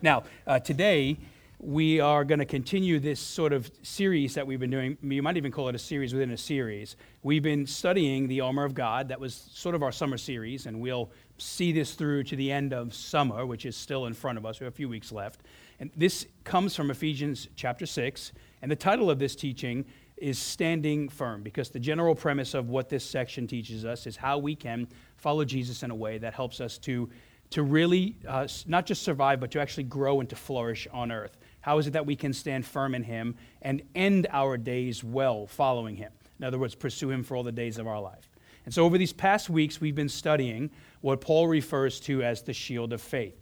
Now, uh, today, we are going to continue this sort of series that we've been doing. You might even call it a series within a series. We've been studying the armor of God. That was sort of our summer series, and we'll see this through to the end of summer, which is still in front of us. We have a few weeks left. And this comes from Ephesians chapter 6. And the title of this teaching is Standing Firm, because the general premise of what this section teaches us is how we can follow Jesus in a way that helps us to to really uh, not just survive, but to actually grow and to flourish on earth? How is it that we can stand firm in Him and end our days well following Him? In other words, pursue Him for all the days of our life. And so, over these past weeks, we've been studying what Paul refers to as the shield of faith.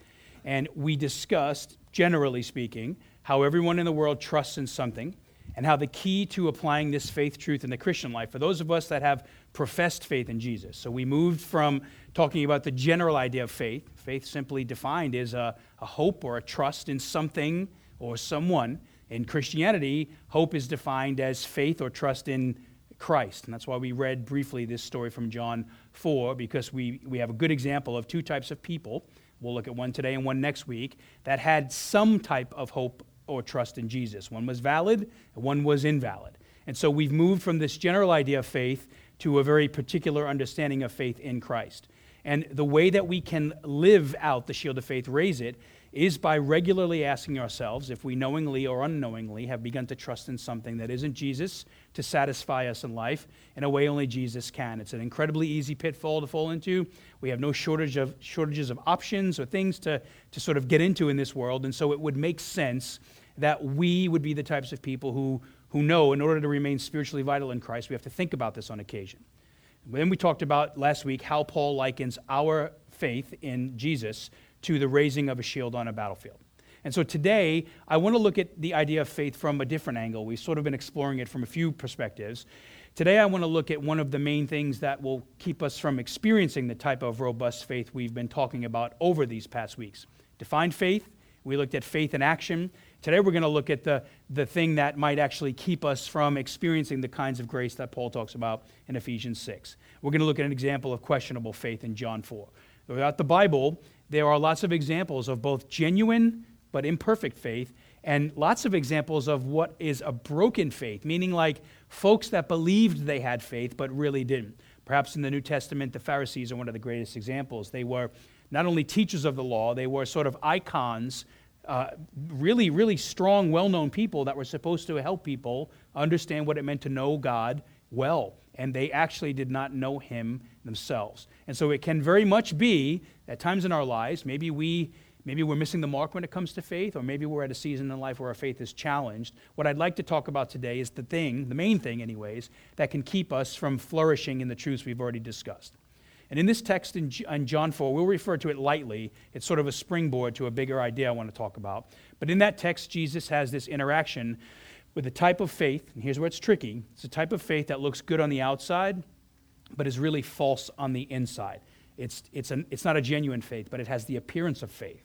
And we discussed, generally speaking, how everyone in the world trusts in something and how the key to applying this faith truth in the Christian life, for those of us that have professed faith in Jesus. So we moved from talking about the general idea of faith, faith simply defined is a, a hope or a trust in something or someone. In Christianity, hope is defined as faith or trust in Christ. And that's why we read briefly this story from John 4, because we, we have a good example of two types of people. We'll look at one today and one next week that had some type of hope or trust in Jesus. One was valid, one was invalid. And so we've moved from this general idea of faith to a very particular understanding of faith in Christ. And the way that we can live out the shield of faith, raise it, is by regularly asking ourselves if we knowingly or unknowingly have begun to trust in something that isn't Jesus to satisfy us in life in a way only Jesus can. It's an incredibly easy pitfall to fall into. We have no shortage of shortages of options or things to, to sort of get into in this world. And so it would make sense that we would be the types of people who, who know in order to remain spiritually vital in Christ, we have to think about this on occasion. Then we talked about last week how Paul likens our faith in Jesus to the raising of a shield on a battlefield. And so today, I want to look at the idea of faith from a different angle. We've sort of been exploring it from a few perspectives. Today, I want to look at one of the main things that will keep us from experiencing the type of robust faith we've been talking about over these past weeks. Defined faith, we looked at faith in action, Today we're going to look at the, the thing that might actually keep us from experiencing the kinds of grace that Paul talks about in Ephesians 6. We're going to look at an example of questionable faith in John 4. Throughout the Bible, there are lots of examples of both genuine but imperfect faith and lots of examples of what is a broken faith, meaning like folks that believed they had faith but really didn't. Perhaps in the New Testament, the Pharisees are one of the greatest examples. They were not only teachers of the law, they were sort of icons uh, really, really strong, well known people that were supposed to help people understand what it meant to know God well. And they actually did not know Him themselves. And so it can very much be at times in our lives, maybe we. Maybe we're missing the mark when it comes to faith, or maybe we're at a season in life where our faith is challenged. What I'd like to talk about today is the thing, the main thing, anyways, that can keep us from flourishing in the truths we've already discussed. And in this text in, John 4, we'll refer to it lightly. It's sort of a springboard to a bigger idea I want to talk about. But in that text, Jesus has this interaction with a type of faith, and here's where it's tricky it's a type of faith that looks good on the outside, but is really false on the inside. It's, it's, an, it's not a genuine faith, but it has the appearance of faith.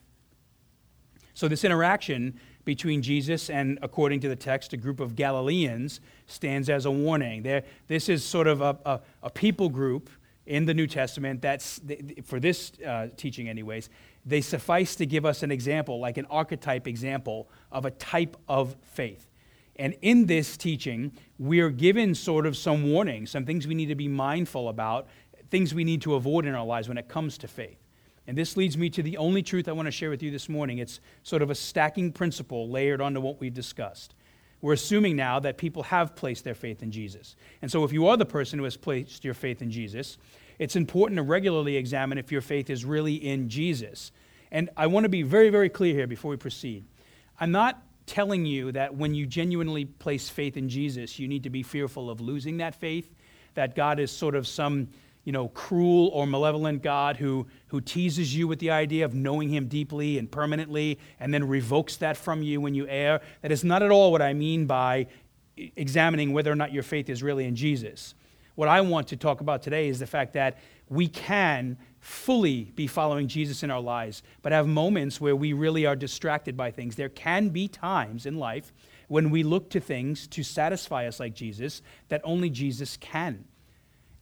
So, this interaction between Jesus and, according to the text, a group of Galileans stands as a warning. There, this is sort of a, a, a people group in the New Testament that's for this uh, teaching anyways they suffice to give us an example like an archetype example of a type of faith. And in this teaching we're given sort of some warnings some things we need to be mindful about things we need to avoid in our lives when it comes to faith. And this leads me to the only truth i want to share with you this morning. It's sort of a stacking principle layered onto what we've discussed. We're assuming now that people have placed their faith in Jesus. And so, if you are the person who has placed your faith in Jesus, it's important to regularly examine if your faith is really in Jesus. And I want to be very, very clear here before we proceed. I'm not telling you that when you genuinely place faith in Jesus, you need to be fearful of losing that faith, that God is sort of some you know, cruel or malevolent God who, who teases you with the idea of knowing him deeply and permanently and then revokes that from you when you err. That is not at all what I mean by examining whether or not your faith is really in Jesus. What I want to talk about today is the fact that we can fully be following Jesus in our lives, but have moments where we really are distracted by things. There can be times in life when we look to things to satisfy us like Jesus that only Jesus can.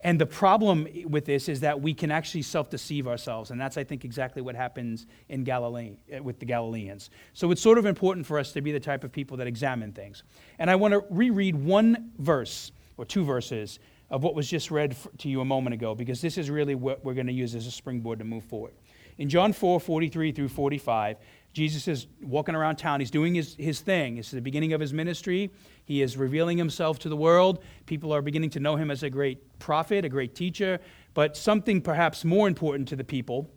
And the problem with this is that we can actually self deceive ourselves. And that's, I think, exactly what happens in Galilee uh, with the Galileans. So it's sort of important for us to be the type of people that examine things. And I want to reread one verse or two verses of what was just read to you a moment ago, because this is really what we're going to use as a springboard to move forward. In John 4 43 through 45, Jesus is walking around town. He's doing his, his thing. It's the beginning of his ministry. He is revealing himself to the world. People are beginning to know him as a great prophet, a great teacher. But something perhaps more important to the people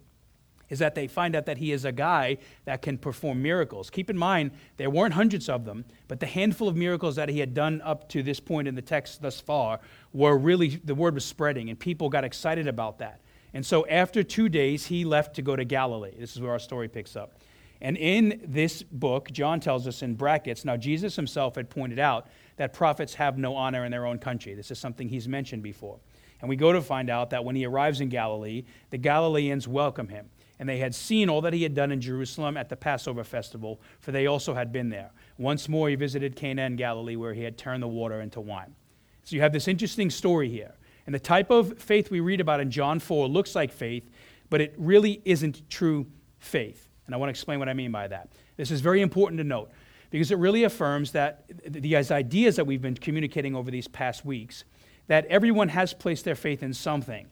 is that they find out that he is a guy that can perform miracles. Keep in mind, there weren't hundreds of them, but the handful of miracles that he had done up to this point in the text thus far were really, the word was spreading, and people got excited about that. And so after two days, he left to go to Galilee. This is where our story picks up. And in this book, John tells us in brackets now, Jesus himself had pointed out that prophets have no honor in their own country. This is something he's mentioned before. And we go to find out that when he arrives in Galilee, the Galileans welcome him. And they had seen all that he had done in Jerusalem at the Passover festival, for they also had been there. Once more, he visited Cana in Galilee, where he had turned the water into wine. So you have this interesting story here. And the type of faith we read about in John 4 looks like faith, but it really isn't true faith. And I want to explain what I mean by that. This is very important to note because it really affirms that these ideas that we've been communicating over these past weeks, that everyone has placed their faith in something.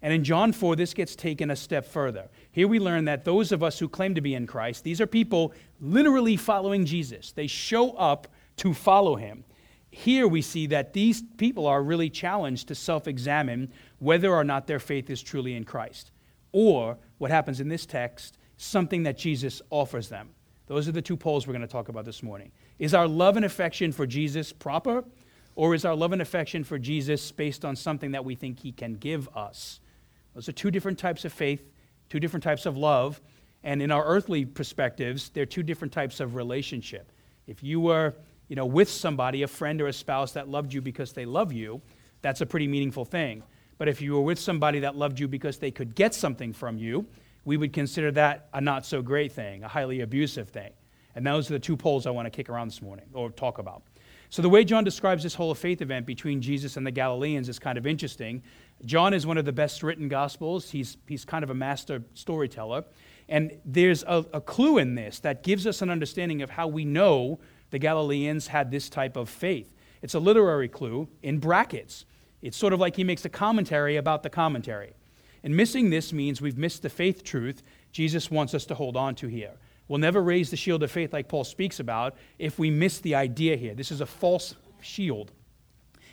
And in John 4, this gets taken a step further. Here we learn that those of us who claim to be in Christ, these are people literally following Jesus. They show up to follow him. Here we see that these people are really challenged to self examine whether or not their faith is truly in Christ. Or, what happens in this text, something that Jesus offers them. Those are the two poles we're going to talk about this morning. Is our love and affection for Jesus proper, or is our love and affection for Jesus based on something that we think he can give us? Those are two different types of faith, two different types of love, and in our earthly perspectives, they're two different types of relationship. If you were, you know, with somebody, a friend or a spouse that loved you because they love you, that's a pretty meaningful thing. But if you were with somebody that loved you because they could get something from you, we would consider that a not so great thing, a highly abusive thing. And those are the two poles I want to kick around this morning or talk about. So, the way John describes this whole faith event between Jesus and the Galileans is kind of interesting. John is one of the best written gospels, he's, he's kind of a master storyteller. And there's a, a clue in this that gives us an understanding of how we know the Galileans had this type of faith. It's a literary clue in brackets. It's sort of like he makes a commentary about the commentary. And missing this means we've missed the faith truth Jesus wants us to hold on to here. We'll never raise the shield of faith like Paul speaks about if we miss the idea here. This is a false shield.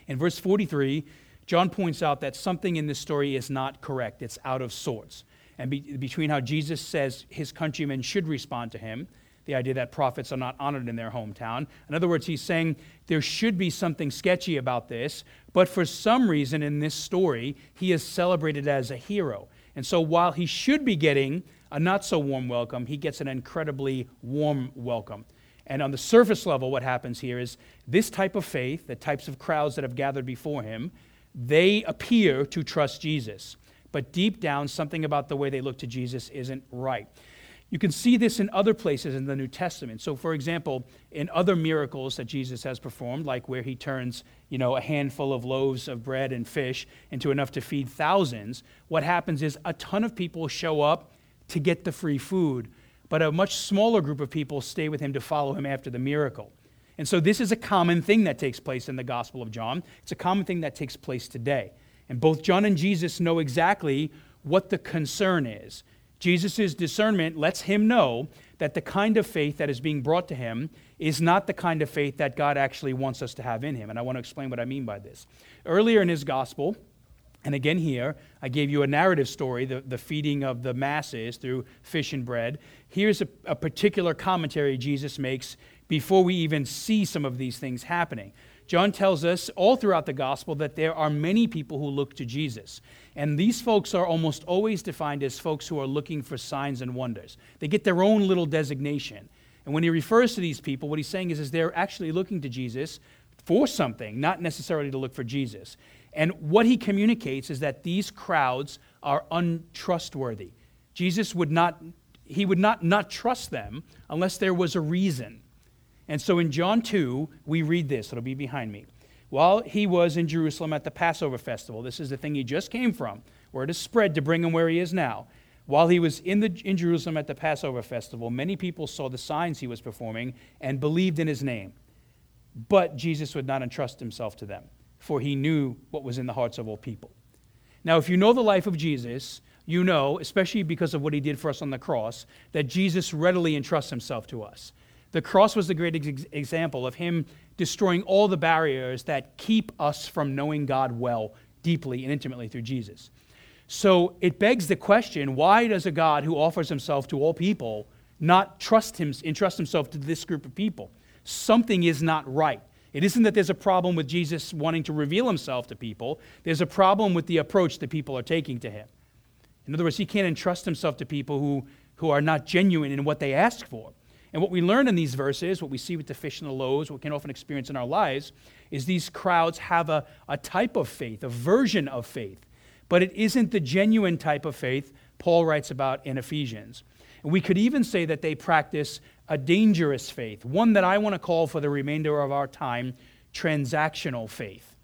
In verse 43, John points out that something in this story is not correct, it's out of sorts. And be, between how Jesus says his countrymen should respond to him the idea that prophets are not honored in their hometown. In other words, he's saying there should be something sketchy about this, but for some reason in this story, he is celebrated as a hero. And so while he should be getting a not so warm welcome, he gets an incredibly warm welcome. And on the surface level, what happens here is this type of faith, the types of crowds that have gathered before him, they appear to trust Jesus. But deep down, something about the way they look to Jesus isn't right. You can see this in other places in the New Testament. So, for example, in other miracles that Jesus has performed, like where he turns, you know, a handful of loaves of bread and fish into enough to feed thousands, what happens is a ton of people show up to get the free food, but a much smaller group of people stay with him to follow him after the miracle. And so, this is a common thing that takes place in the Gospel of John. It's a common thing that takes place today. And both John and Jesus know exactly what the concern is. Jesus' discernment lets him know that the kind of faith that is being brought to him is not the kind of faith that God actually wants us to have in him. And I want to explain what I mean by this. Earlier in his gospel, and again here, I gave you a narrative story, the, the feeding of the masses through fish and bread. Here's a, a particular commentary Jesus makes before we even see some of these things happening. John tells us all throughout the gospel that there are many people who look to Jesus. And these folks are almost always defined as folks who are looking for signs and wonders. They get their own little designation. And when he refers to these people, what he's saying is, is they're actually looking to Jesus for something, not necessarily to look for Jesus. And what he communicates is that these crowds are untrustworthy. Jesus would not, he would not not trust them unless there was a reason. And so in John 2, we read this, it'll be behind me. while he was in Jerusalem at the Passover festival, this is the thing he just came from, where it is spread to bring him where he is now. While he was in, the, in Jerusalem at the Passover festival, many people saw the signs he was performing and believed in his name. But Jesus would not entrust himself to them, for he knew what was in the hearts of all people. Now, if you know the life of Jesus, you know, especially because of what he did for us on the cross, that Jesus readily entrusts himself to us. The cross was the great ex- example of him destroying all the barriers that keep us from knowing God well, deeply, and intimately through Jesus. So it begs the question why does a God who offers himself to all people not trust him, entrust himself to this group of people? Something is not right. It isn't that there's a problem with Jesus wanting to reveal himself to people, there's a problem with the approach that people are taking to him. In other words, he can't entrust himself to people who, who are not genuine in what they ask for. And what we learn in these verses, what we see with the fish and the loaves, what we can often experience in our lives, is these crowds have a, a type of faith, a version of faith. But it isn't the genuine type of faith Paul writes about in Ephesians. And we could even say that they practice a dangerous faith, one that I want to call for the remainder of our time transactional faith.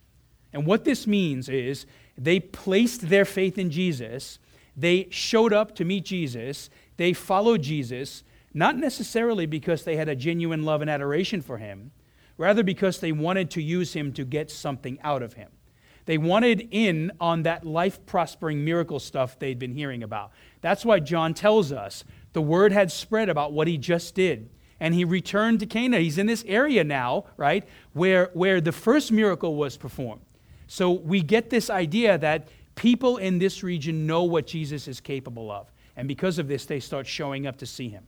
And what this means is they placed their faith in Jesus they showed up to meet Jesus. They followed Jesus, not necessarily because they had a genuine love and adoration for him, rather because they wanted to use him to get something out of him. They wanted in on that life prospering miracle stuff they'd been hearing about. That's why John tells us the word had spread about what he just did. And he returned to Cana. He's in this area now, right, where, where the first miracle was performed. So we get this idea that People in this region know what Jesus is capable of. And because of this, they start showing up to see him.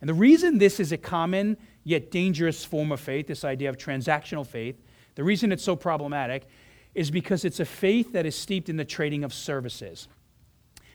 And the reason this is a common yet dangerous form of faith, this idea of transactional faith, the reason it's so problematic is because it's a faith that is steeped in the trading of services.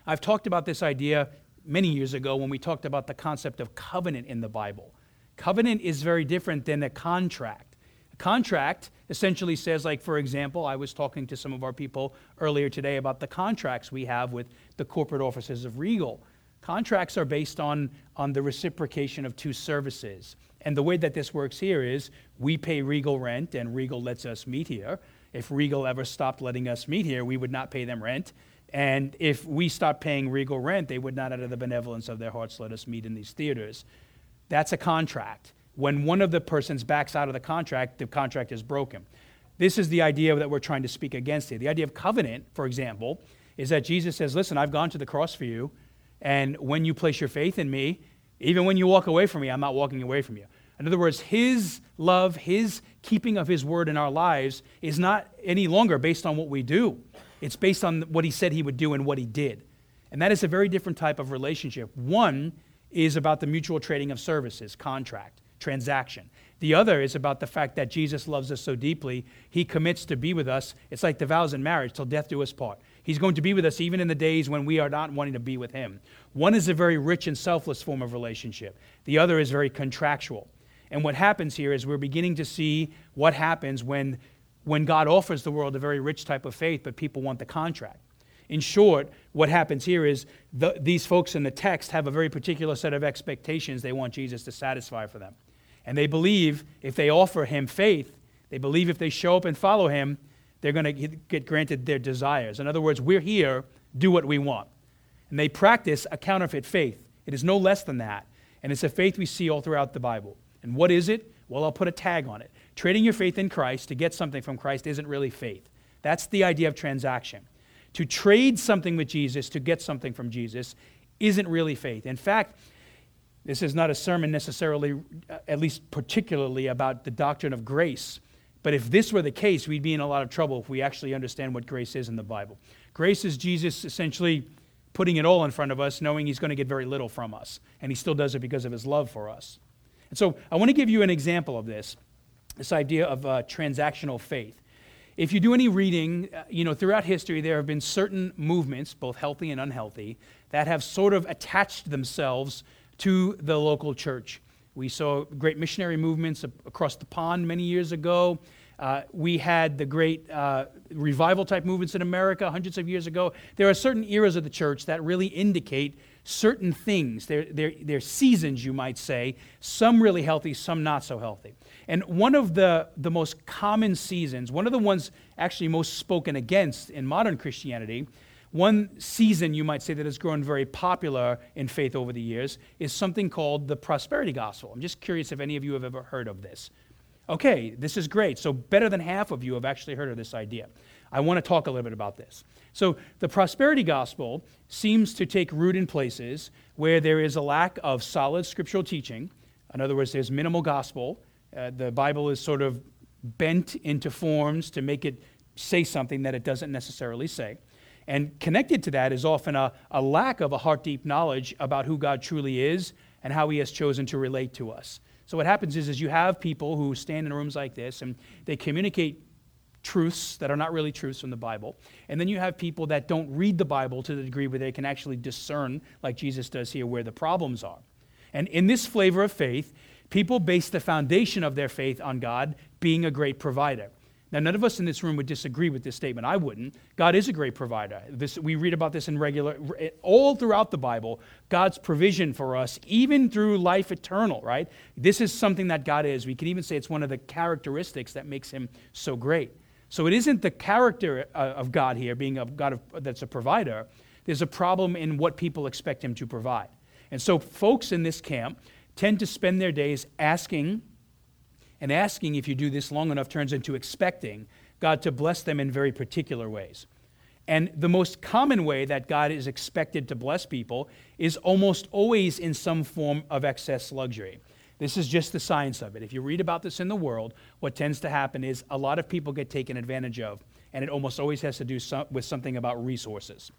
I've talked about this idea many years ago when we talked about the concept of covenant in the Bible. Covenant is very different than a contract A contract essentially says, like, for example, I was talking to some of our people earlier today about the contracts we have with the corporate offices of Regal. Contracts are based on, on the reciprocation of two services. And the way that this works here is we pay Regal rent and Regal lets us meet here. If Regal ever stopped letting us meet here, we would not pay them rent. And if we stopped paying Regal rent, they would not, out of the benevolence of their hearts, let us meet in these theaters. That's a contract when one of the persons backs out of the contract, the contract is broken. This is the idea that we're trying to speak against here. The idea of covenant, for example, is that Jesus says, Listen, I've gone to the cross for you, and when you place your faith in me, even when you walk away from me, I'm not walking away from you. In other words, his love, his keeping of his word in our lives is not any longer based on what we do. It's based on what he said he would do and what he did. And that is a very different type of relationship. One is about the mutual trading of services, contract transaction. The other is about the fact that Jesus loves us so deeply, he commits to be with us. It's like the vows in marriage till death do us part. He's going to be with us even in the days when we are not wanting to be with him. One is a very rich and selfless form of relationship, the other is very contractual. And what happens here is we're beginning to see what happens when, when God offers the world a very rich type of faith, but people want the contract. In short, what happens here is the, these folks in the text have a very particular set of expectations they want Jesus to satisfy for them. And they believe if they offer him faith, they believe if they show up and follow him, they're going to get granted their desires. In other words, we're here, do what we want. And they practice a counterfeit faith. It is no less than that. And it's a faith we see all throughout the Bible. And what is it? Well, I'll put a tag on it. Trading your faith in Christ to get something from Christ isn't really faith. That's the idea of transaction. To trade something with Jesus to get something from Jesus isn't really faith. In fact, this is not a sermon necessarily, uh, at least particularly, about the doctrine of grace. But if this were the case, we'd be in a lot of trouble if we actually understand what grace is in the Bible. Grace is Jesus essentially putting it all in front of us, knowing he's going to get very little from us. And he still does it because of his love for us. And so I want to give you an example of this this idea of uh, transactional faith. If you do any reading, uh, you know, throughout history, there have been certain movements, both healthy and unhealthy, that have sort of attached themselves to the local church. We saw great missionary movements across the pond many years ago. Uh, we had the great uh, revival type movements in America hundreds of years ago. There are certain eras of the church that really indicate certain things. They're, they're, they're seasons, you might say, some really healthy, some not so healthy. And one of the, the most common seasons, one of the ones actually most spoken against in modern Christianity, one season you might say that has grown very popular in faith over the years is something called the prosperity gospel. I'm just curious if any of you have ever heard of this. Okay, this is great. So, better than half of you have actually heard of this idea. I want to talk a little bit about this. So, the prosperity gospel seems to take root in places where there is a lack of solid scriptural teaching. In other words, there's minimal gospel. Uh, the Bible is sort of bent into forms to make it say something that it doesn't necessarily say. And connected to that is often a, a lack of a heart deep knowledge about who God truly is and how He has chosen to relate to us. So what happens is, is you have people who stand in rooms like this and they communicate truths that are not really truths from the Bible. And then you have people that don't read the Bible to the degree where they can actually discern, like Jesus does here, where the problems are. And in this flavor of faith, people base the foundation of their faith on God being a great provider. Now, none of us in this room would disagree with this statement. I wouldn't. God is a great provider. This, we read about this in regular, all throughout the Bible, God's provision for us, even through life eternal, right? This is something that God is. We can even say it's one of the characteristics that makes him so great. So it isn't the character uh, of God here, being a God of, that's a provider. There's a problem in what people expect him to provide. And so folks in this camp tend to spend their days asking and asking, if you do this long enough, turns into expecting God to bless them in very particular ways. And the most common way that God is expected to bless people is almost always in some form of excess luxury. This is just the science of it. If you read about this in the world, what tends to happen is a lot of people get taken advantage of, and it almost always has to do with something about resources.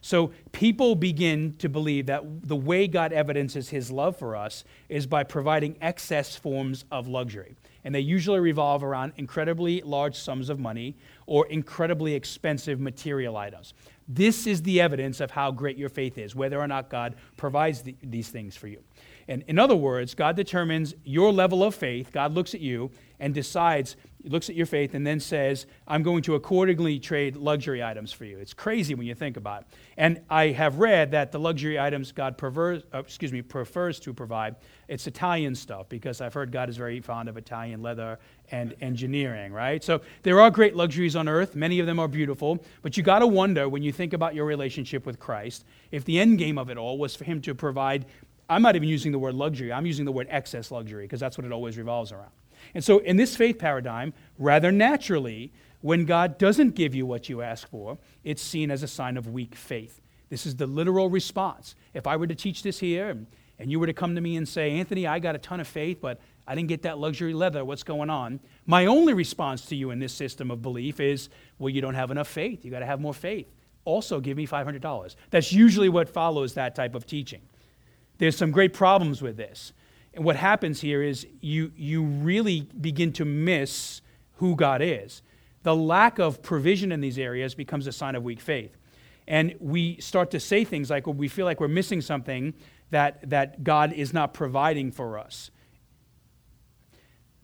So people begin to believe that the way God evidences his love for us is by providing excess forms of luxury. And they usually revolve around incredibly large sums of money or incredibly expensive material items. This is the evidence of how great your faith is, whether or not God provides the, these things for you. And in other words, God determines your level of faith. God looks at you and decides, looks at your faith, and then says, I'm going to accordingly trade luxury items for you. It's crazy when you think about it. And I have read that the luxury items God prefers, uh, excuse me, prefers to provide, it's Italian stuff, because I've heard God is very fond of Italian leather and engineering, right? So there are great luxuries on earth. Many of them are beautiful. But you got to wonder when you think about your relationship with Christ if the end game of it all was for Him to provide I'm not even using the word luxury, I'm using the word excess luxury because that's what it always revolves around. And so, in this faith paradigm, rather naturally, when God doesn't give you what you ask for, it's seen as a sign of weak faith. This is the literal response. If I were to teach this here and, and you were to come to me and say, Anthony, I got a ton of faith, but I didn't get that luxury leather, what's going on? My only response to you in this system of belief is, well, you don't have enough faith. You got to have more faith. Also, give me $500. That's usually what follows that type of teaching. There's some great problems with this. And what happens here is you, you really begin to miss who God is. The lack of provision in these areas becomes a sign of weak faith. And we start to say things like, well, we feel like we're missing something that, that God is not providing for us.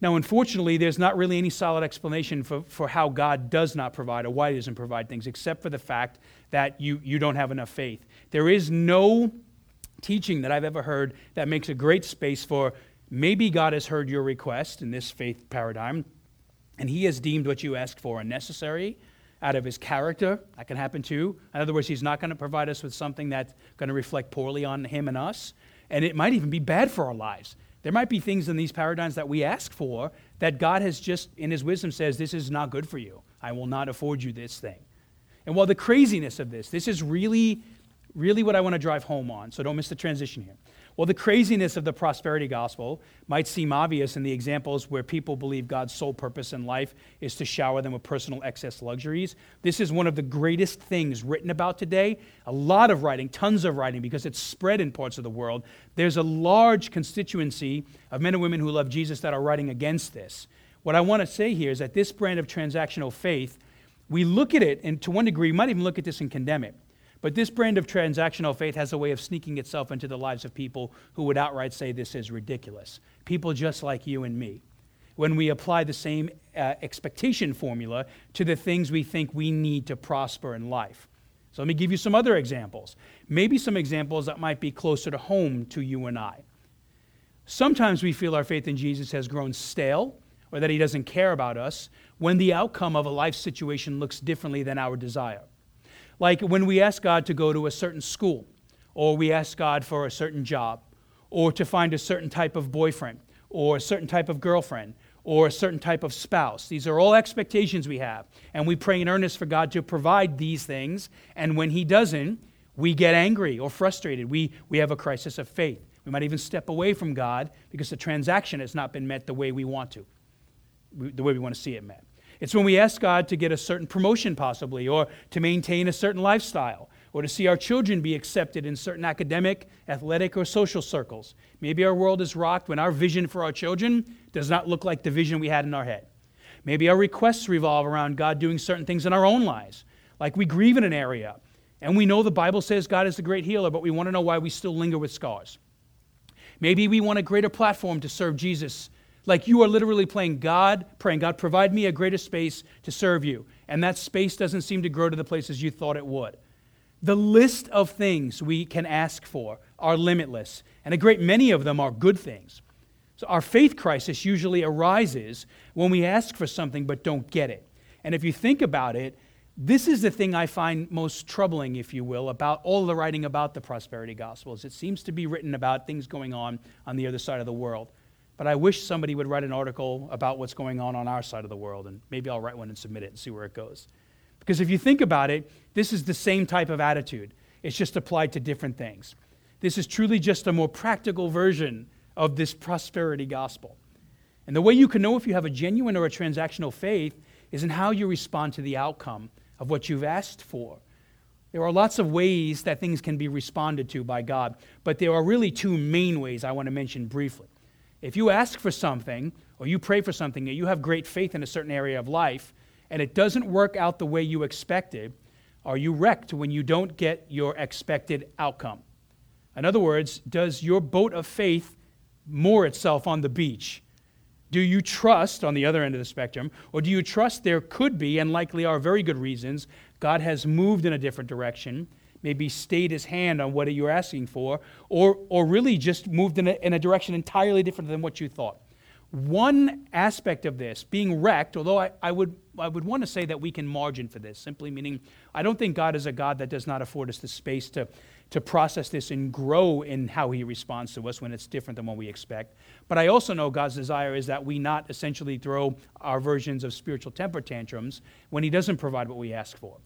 Now, unfortunately, there's not really any solid explanation for, for how God does not provide or why He doesn't provide things, except for the fact that you, you don't have enough faith. There is no teaching that I've ever heard that makes a great space for maybe God has heard your request in this faith paradigm, and He has deemed what you asked for unnecessary out of His character. That can happen too. In other words, He's not going to provide us with something that's going to reflect poorly on Him and us, and it might even be bad for our lives. There might be things in these paradigms that we ask for that God has just, in His wisdom, says, This is not good for you. I will not afford you this thing. And while the craziness of this, this is really really what I want to drive home on, so don't miss the transition here. Well, the craziness of the prosperity gospel might seem obvious in the examples where people believe God's sole purpose in life is to shower them with personal excess luxuries. This is one of the greatest things written about today. A lot of writing, tons of writing, because it's spread in parts of the world. There's a large constituency of men and women who love Jesus that are writing against this. What I want to say here is that this brand of transactional faith, we look at it, and to one degree, we might even look at this and condemn it. But this brand of transactional faith has a way of sneaking itself into the lives of people who would outright say this is ridiculous. People just like you and me. When we apply the same uh, expectation formula to the things we think we need to prosper in life. So let me give you some other examples. Maybe some examples that might be closer to home to you and I. Sometimes we feel our faith in Jesus has grown stale or that he doesn't care about us when the outcome of a life situation looks differently than our desire. Like when we ask God to go to a certain school, or we ask God for a certain job, or to find a certain type of boyfriend, or a certain type of girlfriend, or a certain type of spouse. These are all expectations we have. And we pray in earnest for God to provide these things. And when He doesn't, we get angry or frustrated. We, we have a crisis of faith. We might even step away from God because the transaction has not been met the way we want to, the way we want to see it met. It's when we ask God to get a certain promotion, possibly, or to maintain a certain lifestyle, or to see our children be accepted in certain academic, athletic, or social circles. Maybe our world is rocked when our vision for our children does not look like the vision we had in our head. Maybe our requests revolve around God doing certain things in our own lives, like we grieve in an area, and we know the Bible says God is the great healer, but we want to know why we still linger with scars. Maybe we want a greater platform to serve Jesus. Like you are literally playing God, praying, God, provide me a greater space to serve you. And that space doesn't seem to grow to the places you thought it would. The list of things we can ask for are limitless, and a great many of them are good things. So our faith crisis usually arises when we ask for something but don't get it. And if you think about it, this is the thing I find most troubling, if you will, about all the writing about the prosperity gospels. It seems to be written about things going on on the other side of the world. But I wish somebody would write an article about what's going on on our side of the world, and maybe I'll write one and submit it and see where it goes. Because if you think about it, this is the same type of attitude. It's just applied to different things. This is truly just a more practical version of this prosperity gospel. And the way you can know if you have a genuine or a transactional faith is in how you respond to the outcome of what you've asked for. There are lots of ways that things can be responded to by God, but there are really two main ways I want to mention briefly. If you ask for something or you pray for something and you have great faith in a certain area of life, and it doesn't work out the way you expected, are you wrecked when you don't get your expected outcome? In other words, does your boat of faith moor itself on the beach? Do you trust, on the other end of the spectrum, or do you trust there could be, and likely are very good reasons, God has moved in a different direction, maybe stayed his hand on what you're asking for, or, or really just moved in a, in a direction entirely different than what you thought? One aspect of this, being wrecked, although I, I, would, I would want to say that we can margin for this, simply meaning I don't think God is a God that does not afford us the space to, to process this and grow in how He responds to us when it's different than what we expect. But I also know God's desire is that we not essentially throw our versions of spiritual temper tantrums when He doesn't provide what we ask for.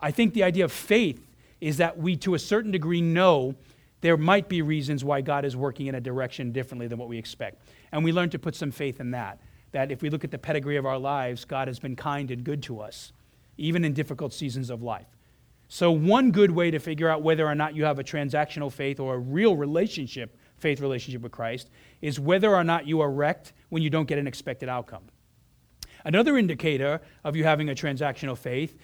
I think the idea of faith is that we, to a certain degree, know there might be reasons why God is working in a direction differently than what we expect. And we learn to put some faith in that. That if we look at the pedigree of our lives, God has been kind and good to us, even in difficult seasons of life. So, one good way to figure out whether or not you have a transactional faith or a real relationship, faith relationship with Christ, is whether or not you are wrecked when you don't get an expected outcome. Another indicator of you having a transactional faith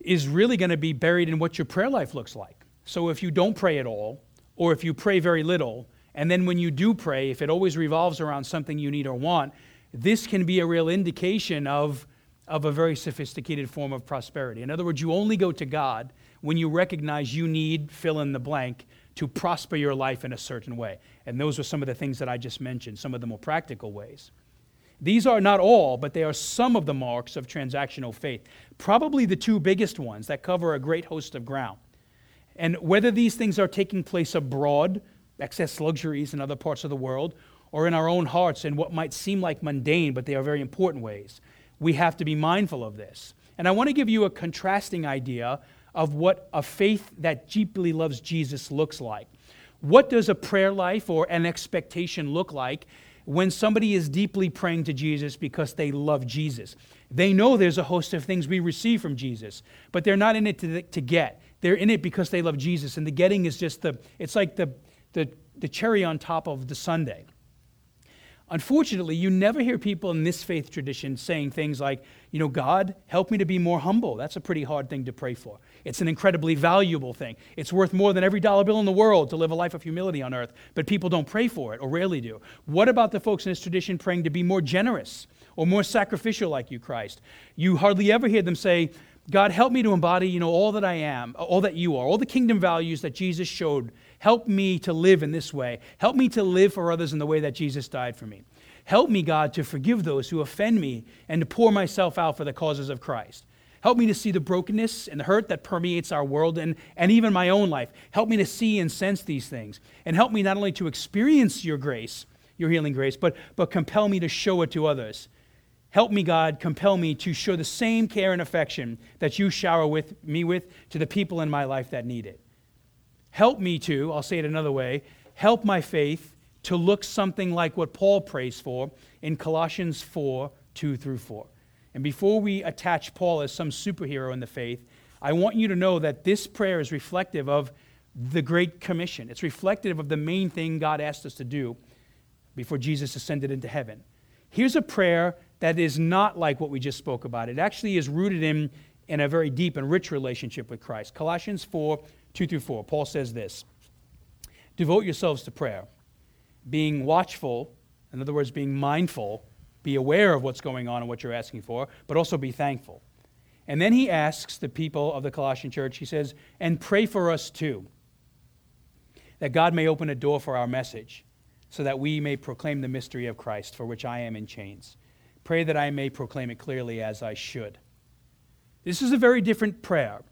is really going to be buried in what your prayer life looks like. So, if you don't pray at all, or if you pray very little, and then when you do pray, if it always revolves around something you need or want, this can be a real indication of, of a very sophisticated form of prosperity. In other words, you only go to God when you recognize you need fill in the blank to prosper your life in a certain way. And those are some of the things that I just mentioned, some of the more practical ways. These are not all, but they are some of the marks of transactional faith. Probably the two biggest ones that cover a great host of ground. And whether these things are taking place abroad, excess luxuries in other parts of the world, or in our own hearts in what might seem like mundane, but they are very important ways, we have to be mindful of this. And I want to give you a contrasting idea of what a faith that deeply loves Jesus looks like. What does a prayer life or an expectation look like when somebody is deeply praying to Jesus because they love Jesus? They know there's a host of things we receive from Jesus, but they're not in it to, to get. They're in it because they love Jesus. And the getting is just the, it's like the, the, the cherry on top of the sundae. Unfortunately, you never hear people in this faith tradition saying things like, you know, God, help me to be more humble. That's a pretty hard thing to pray for. It's an incredibly valuable thing. It's worth more than every dollar bill in the world to live a life of humility on earth, but people don't pray for it or rarely do. What about the folks in this tradition praying to be more generous or more sacrificial like you, Christ? You hardly ever hear them say, God, help me to embody, you know, all that I am, all that you are, all the kingdom values that Jesus showed. Help me to live in this way. Help me to live for others in the way that Jesus died for me. Help me, God, to forgive those who offend me and to pour myself out for the causes of Christ. Help me to see the brokenness and the hurt that permeates our world and, and even my own life. Help me to see and sense these things. And help me not only to experience your grace, your healing grace, but, but compel me to show it to others. Help me, God, compel me to show the same care and affection that you shower with me with to the people in my life that need it. Help me to, I'll say it another way, help my faith to look something like what Paul prays for in Colossians 4 2 through 4. And before we attach Paul as some superhero in the faith, I want you to know that this prayer is reflective of the Great Commission. It's reflective of the main thing God asked us to do before Jesus ascended into heaven. Here's a prayer that is not like what we just spoke about. It actually is rooted in, in a very deep and rich relationship with Christ. Colossians 4 2 through 4. Paul says this Devote yourselves to prayer being watchful, in other words, being mindful, be aware of what's going on and what you're asking for, but also be thankful. And then he asks the people of the Colossian church, he says, and pray for us too, that God may open a door for our message, so that we may proclaim the mystery of Christ, for which I am in chains. Pray that I may proclaim it clearly as I should. This is a very different prayer.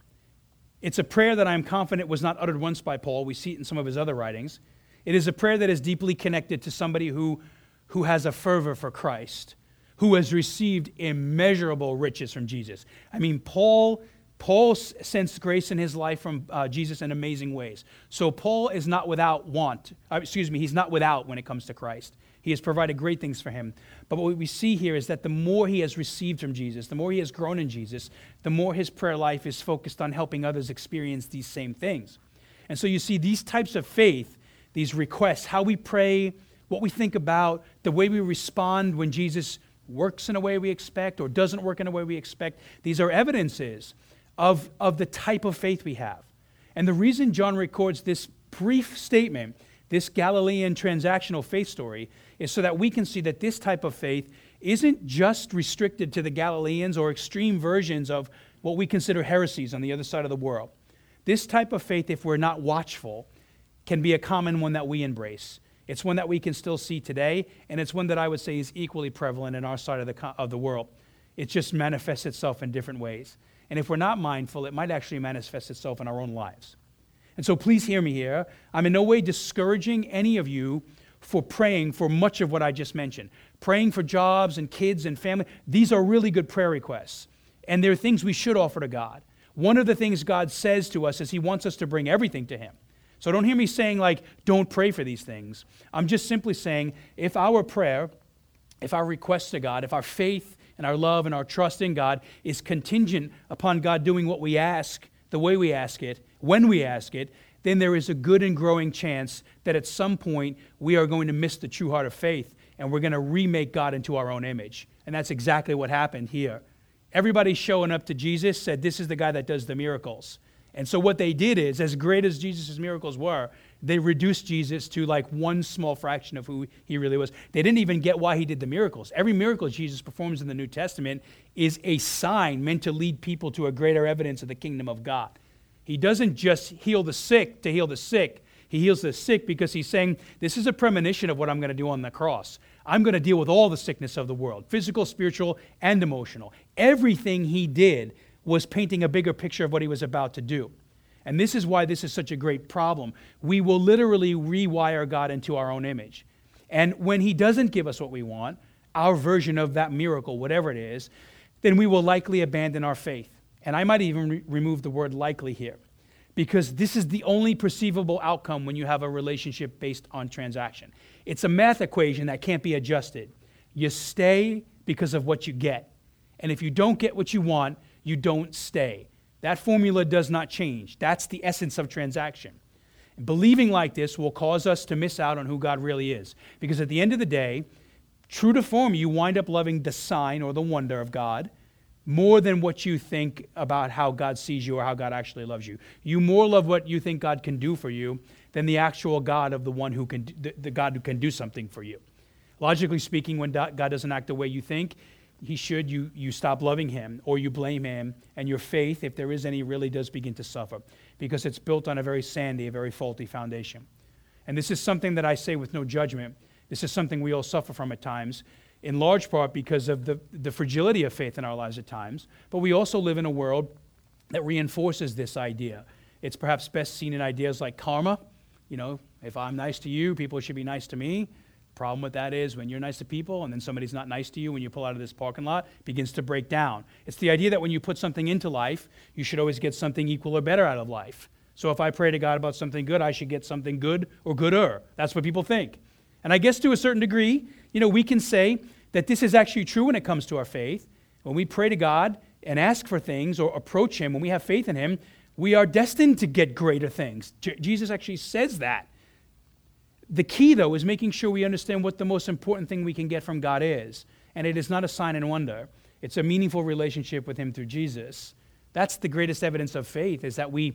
It's a prayer that I'm confident was not uttered once by Paul. We see it in some of his other writings. It is a prayer that is deeply connected to somebody who, who has a fervor for Christ, who has received immeasurable riches from Jesus. I mean, Paul. Paul sensed grace in his life from uh, Jesus in amazing ways. So Paul is not without want. Uh, excuse me, he's not without when it comes to Christ. He has provided great things for him. But what we see here is that the more he has received from Jesus, the more he has grown in Jesus, the more his prayer life is focused on helping others experience these same things. And so you see, these types of faith these requests, how we pray, what we think about, the way we respond when Jesus works in a way we expect or doesn't work in a way we expect. These are evidences of, of the type of faith we have. And the reason John records this brief statement, this Galilean transactional faith story, is so that we can see that this type of faith isn't just restricted to the Galileans or extreme versions of what we consider heresies on the other side of the world. This type of faith, if we're not watchful, can be a common one that we embrace. It's one that we can still see today, and it's one that I would say is equally prevalent in our side of the, of the world. It just manifests itself in different ways. And if we're not mindful, it might actually manifest itself in our own lives. And so please hear me here. I'm in no way discouraging any of you for praying for much of what I just mentioned. Praying for jobs and kids and family. These are really good prayer requests. And they're things we should offer to God. One of the things God says to us is He wants us to bring everything to Him. So don't hear me saying, like, don't pray for these things. I'm just simply saying, if our prayer, if our request to God, if our faith and our love and our trust in God is contingent upon God doing what we ask, the way we ask it, when we ask it, then there is a good and growing chance that at some point we are going to miss the true heart of faith and we're going to remake God into our own image. And that's exactly what happened here. Everybody showing up to Jesus said, This is the guy that does the miracles. And so what they did is, as great as Jesus' miracles were, they reduced Jesus to like one small fraction of who he really was. They didn't even get why he did the miracles. Every miracle Jesus performs in the New Testament is a sign meant to lead people to a greater evidence of the kingdom of God. He doesn't just heal the sick to heal the sick. He heals the sick because he's saying, This is a premonition of what I'm going to do on the cross. I'm going to deal with all the sickness of the world physical, spiritual, and emotional. Everything he did was painting a bigger picture of what he was about to do. And this is why this is such a great problem. We will literally rewire God into our own image. And when he doesn't give us what we want, our version of that miracle, whatever it is, then we will likely abandon our faith. And I might even re- remove the word likely here because this is the only perceivable outcome when you have a relationship based on transaction. It's a math equation that can't be adjusted. You stay because of what you get. And if you don't get what you want, you don't stay. That formula does not change. That's the essence of transaction. Believing like this will cause us to miss out on who God really is. Because at the end of the day, true to form, you wind up loving the sign or the wonder of God more than what you think about how God sees you or how God actually loves you. You more love what you think God can do for you than the actual God of the one who can, the, the God who can do something for you. Logically speaking, when God doesn't act the way you think, he should, you, you stop loving him or you blame him, and your faith, if there is any, really does begin to suffer because it's built on a very sandy, a very faulty foundation. And this is something that I say with no judgment. This is something we all suffer from at times, in large part because of the, the fragility of faith in our lives at times. But we also live in a world that reinforces this idea. It's perhaps best seen in ideas like karma. You know, if I'm nice to you, people should be nice to me. Problem with that is when you're nice to people and then somebody's not nice to you when you pull out of this parking lot, begins to break down. It's the idea that when you put something into life, you should always get something equal or better out of life. So if I pray to God about something good, I should get something good or gooder. That's what people think. And I guess to a certain degree, you know, we can say that this is actually true when it comes to our faith. When we pray to God and ask for things or approach Him, when we have faith in Him, we are destined to get greater things. J- Jesus actually says that. The key, though, is making sure we understand what the most important thing we can get from God is. And it is not a sign and wonder, it's a meaningful relationship with Him through Jesus. That's the greatest evidence of faith, is that we,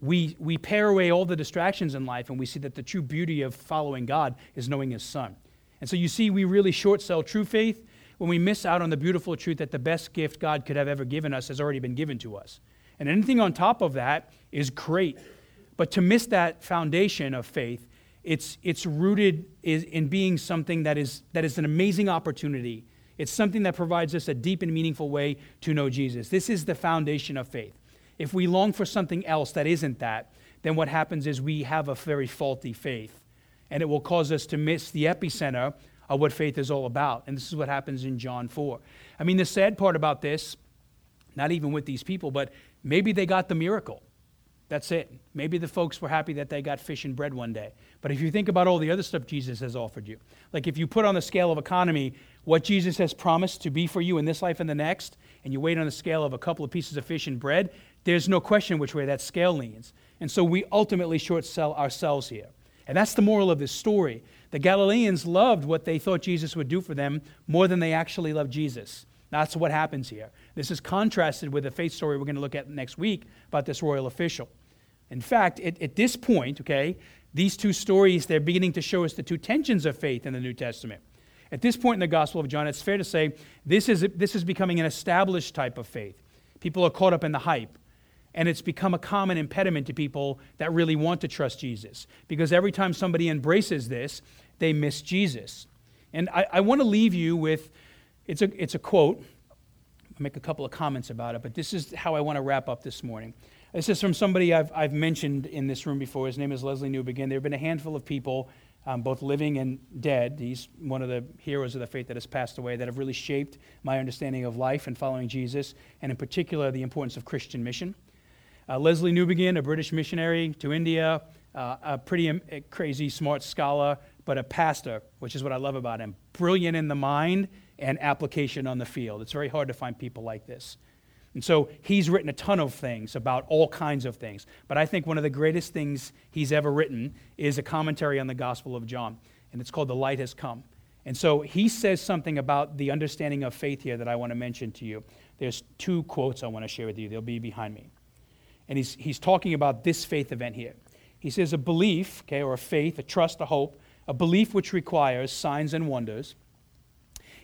we, we pare away all the distractions in life and we see that the true beauty of following God is knowing His Son. And so you see, we really short sell true faith when we miss out on the beautiful truth that the best gift God could have ever given us has already been given to us. And anything on top of that is great. But to miss that foundation of faith it's, it's rooted in being something that is, that is an amazing opportunity. It's something that provides us a deep and meaningful way to know Jesus. This is the foundation of faith. If we long for something else that isn't that, then what happens is we have a very faulty faith. And it will cause us to miss the epicenter of what faith is all about. And this is what happens in John 4. I mean, the sad part about this, not even with these people, but maybe they got the miracle. That's it. Maybe the folks were happy that they got fish and bread one day. But if you think about all the other stuff Jesus has offered you, like if you put on the scale of economy what Jesus has promised to be for you in this life and the next, and you wait on the scale of a couple of pieces of fish and bread, there's no question which way that scale leans. And so we ultimately short sell ourselves here. And that's the moral of this story. The Galileans loved what they thought Jesus would do for them more than they actually loved Jesus. That's what happens here. This is contrasted with the faith story we're going to look at next week about this royal official. In fact, at, at this point, okay, these two stories, they're beginning to show us the two tensions of faith in the New Testament. At this point in the Gospel of John, it's fair to say this is, this is becoming an established type of faith. People are caught up in the hype. And it's become a common impediment to people that really want to trust Jesus. Because every time somebody embraces this, they miss Jesus. And I, I want to leave you with it's a, it's a quote. I'll make a couple of comments about it, but this is how I want to wrap up this morning. This is from somebody I've, I've mentioned in this room before. His name is Lesslie Newbigin. There have been a handful of people, um, both living and dead. He's one of the heroes of the faith that has passed away that have really shaped my understanding of life and following Jesus, and in particular, the importance of Christian mission. Uh, Lesslie Newbigin, a British missionary to India, uh, a pretty um, crazy, smart scholar, but a pastor, which is what I love about him. Brilliant in the mind and application on the field. It's very hard to find people like this. And so he's written a ton of things about all kinds of things. But I think one of the greatest things he's ever written is a commentary on the Gospel of John, and it's called The Light Has Come. And so he says something about the understanding of faith here that I want to mention to you. There's two quotes I want to share with you, they'll be behind me. And he's, he's talking about this faith event here. He says, A belief, okay, or a faith, a trust, a hope, a belief which requires signs and wonders,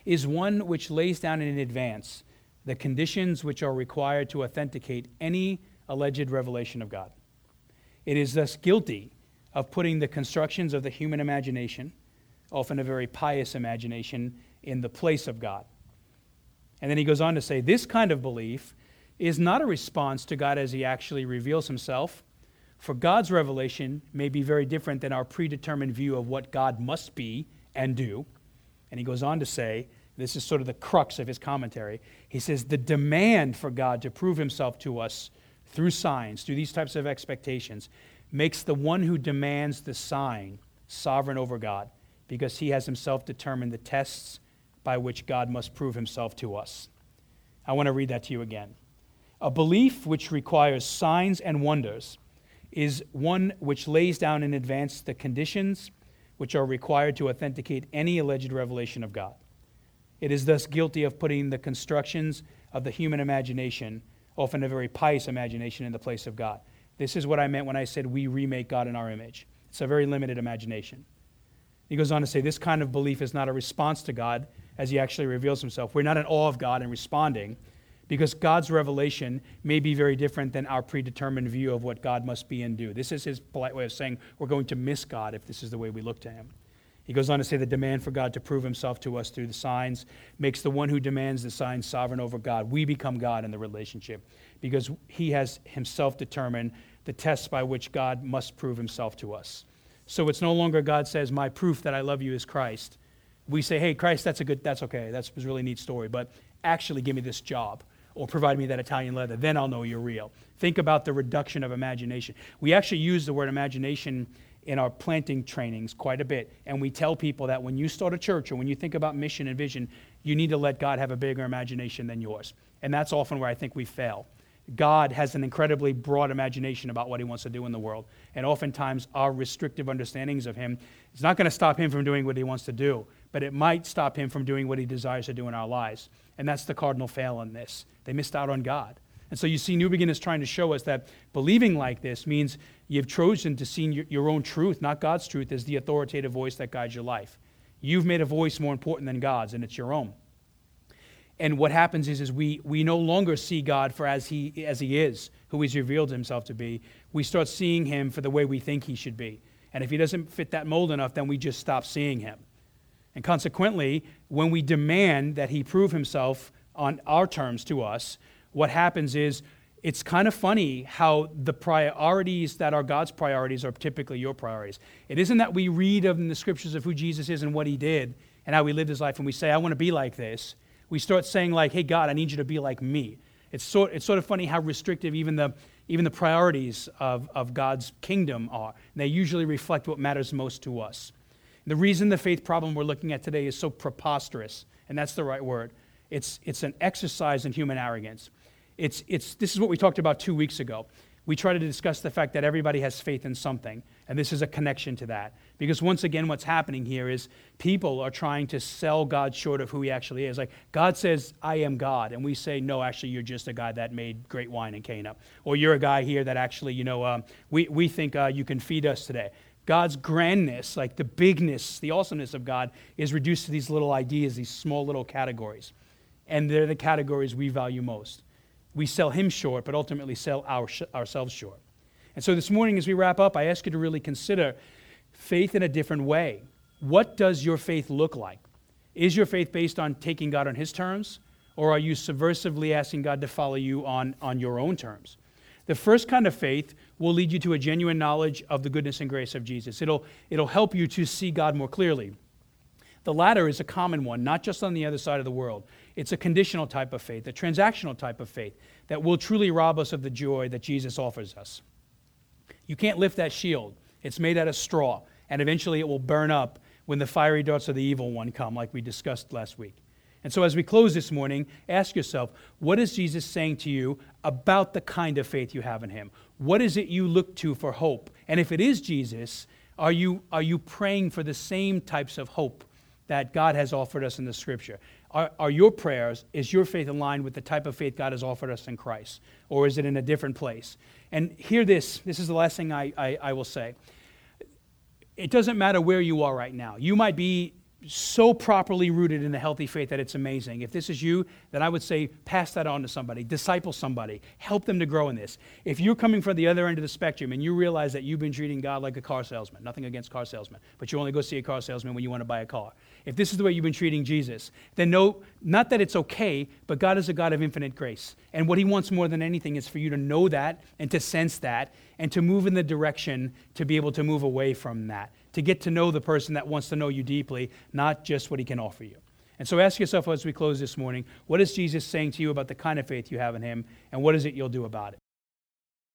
is one which lays down in advance the conditions which are required to authenticate any alleged revelation of God. It is thus guilty of putting the constructions of the human imagination, often a very pious imagination, in the place of God. And then he goes on to say this kind of belief is not a response to God as he actually reveals himself, for God's revelation may be very different than our predetermined view of what God must be and do. And he goes on to say, this is sort of the crux of his commentary. He says the demand for God to prove himself to us through signs, through these types of expectations, makes the one who demands the sign sovereign over God because he has himself determined the tests by which God must prove himself to us. I want to read that to you again. A belief which requires signs and wonders is one which lays down in advance the conditions which are required to authenticate any alleged revelation of God. It is thus guilty of putting the constructions of the human imagination, often a very pious imagination, in the place of God. This is what I meant when I said we remake God in our image. It's a very limited imagination. He goes on to say this kind of belief is not a response to God as he actually reveals himself. We're not in awe of God and responding because God's revelation may be very different than our predetermined view of what God must be and do. This is his polite way of saying we're going to miss God if this is the way we look to him. He goes on to say the demand for God to prove himself to us through the signs makes the one who demands the signs sovereign over God. We become God in the relationship because he has himself determined the tests by which God must prove himself to us. So it's no longer God says, My proof that I love you is Christ. We say, Hey, Christ, that's a good, that's okay. That's a really neat story, but actually give me this job or provide me that Italian leather. Then I'll know you're real. Think about the reduction of imagination. We actually use the word imagination in our planting trainings quite a bit. And we tell people that when you start a church or when you think about mission and vision, you need to let God have a bigger imagination than yours. And that's often where I think we fail. God has an incredibly broad imagination about what he wants to do in the world. And oftentimes, our restrictive understandings of him is not going to stop him from doing what he wants to do, but it might stop him from doing what he desires to do in our lives. And that's the cardinal fail in this. They missed out on God. And so you see, Newbigin is trying to show us that believing like this means you've chosen to see your own truth, not God's truth, as the authoritative voice that guides your life. You've made a voice more important than God's, and it's your own. And what happens is, is we, we no longer see God for as he, as he is, who he's revealed himself to be. We start seeing him for the way we think he should be. And if he doesn't fit that mold enough, then we just stop seeing him. And consequently, when we demand that he prove himself on our terms to us, what happens is it's kind of funny how the priorities that are God's priorities are typically your priorities. It isn't that we read in the scriptures of who Jesus is and what he did and how he lived his life and we say, I want to be like this. We start saying, like, hey, God, I need you to be like me. It's sort, it's sort of funny how restrictive even the, even the priorities of, of God's kingdom are. And they usually reflect what matters most to us. The reason the faith problem we're looking at today is so preposterous, and that's the right word, it's, it's an exercise in human arrogance. It's, it's, this is what we talked about two weeks ago. We try to discuss the fact that everybody has faith in something, and this is a connection to that. Because once again, what's happening here is people are trying to sell God short of who he actually is. Like, God says, I am God, and we say, no, actually, you're just a guy that made great wine in Cana. Or you're a guy here that actually, you know, um, we, we think uh, you can feed us today. God's grandness, like the bigness, the awesomeness of God, is reduced to these little ideas, these small little categories. And they're the categories we value most we sell him short, but ultimately sell our, ourselves short. And so this morning, as we wrap up, I ask you to really consider faith in a different way. What does your faith look like? Is your faith based on taking God on his terms, or are you subversively asking God to follow you on, on your own terms? The first kind of faith will lead you to a genuine knowledge of the goodness and grace of Jesus. It'll, it'll help you to see God more clearly. The latter is a common one, not just on the other side of the world. It's a conditional type of faith, a transactional type of faith that will truly rob us of the joy that Jesus offers us. You can't lift that shield, it's made out of straw, and eventually it will burn up when the fiery darts of the evil one come, like we discussed last week. And so, as we close this morning, ask yourself what is Jesus saying to you about the kind of faith you have in Him? What is it you look to for hope? And if it is Jesus, are you, are you praying for the same types of hope that God has offered us in the scripture? Are, are your prayers, is your faith aligned with the type of faith God has offered us in Christ? Or is it in a different place? And hear this this is the last thing I, I, I will say. It doesn't matter where you are right now. You might be so properly rooted in a healthy faith that it's amazing. If this is you, then I would say pass that on to somebody, disciple somebody, help them to grow in this. If you're coming from the other end of the spectrum and you realize that you've been treating God like a car salesman, nothing against car salesmen, but you only go see a car salesman when you want to buy a car. If this is the way you've been treating Jesus, then know not that it's okay, but God is a God of infinite grace. And what He wants more than anything is for you to know that and to sense that and to move in the direction to be able to move away from that to get to know the person that wants to know you deeply, not just what he can offer you. And so ask yourself as we close this morning what is Jesus saying to you about the kind of faith you have in him, and what is it you'll do about it?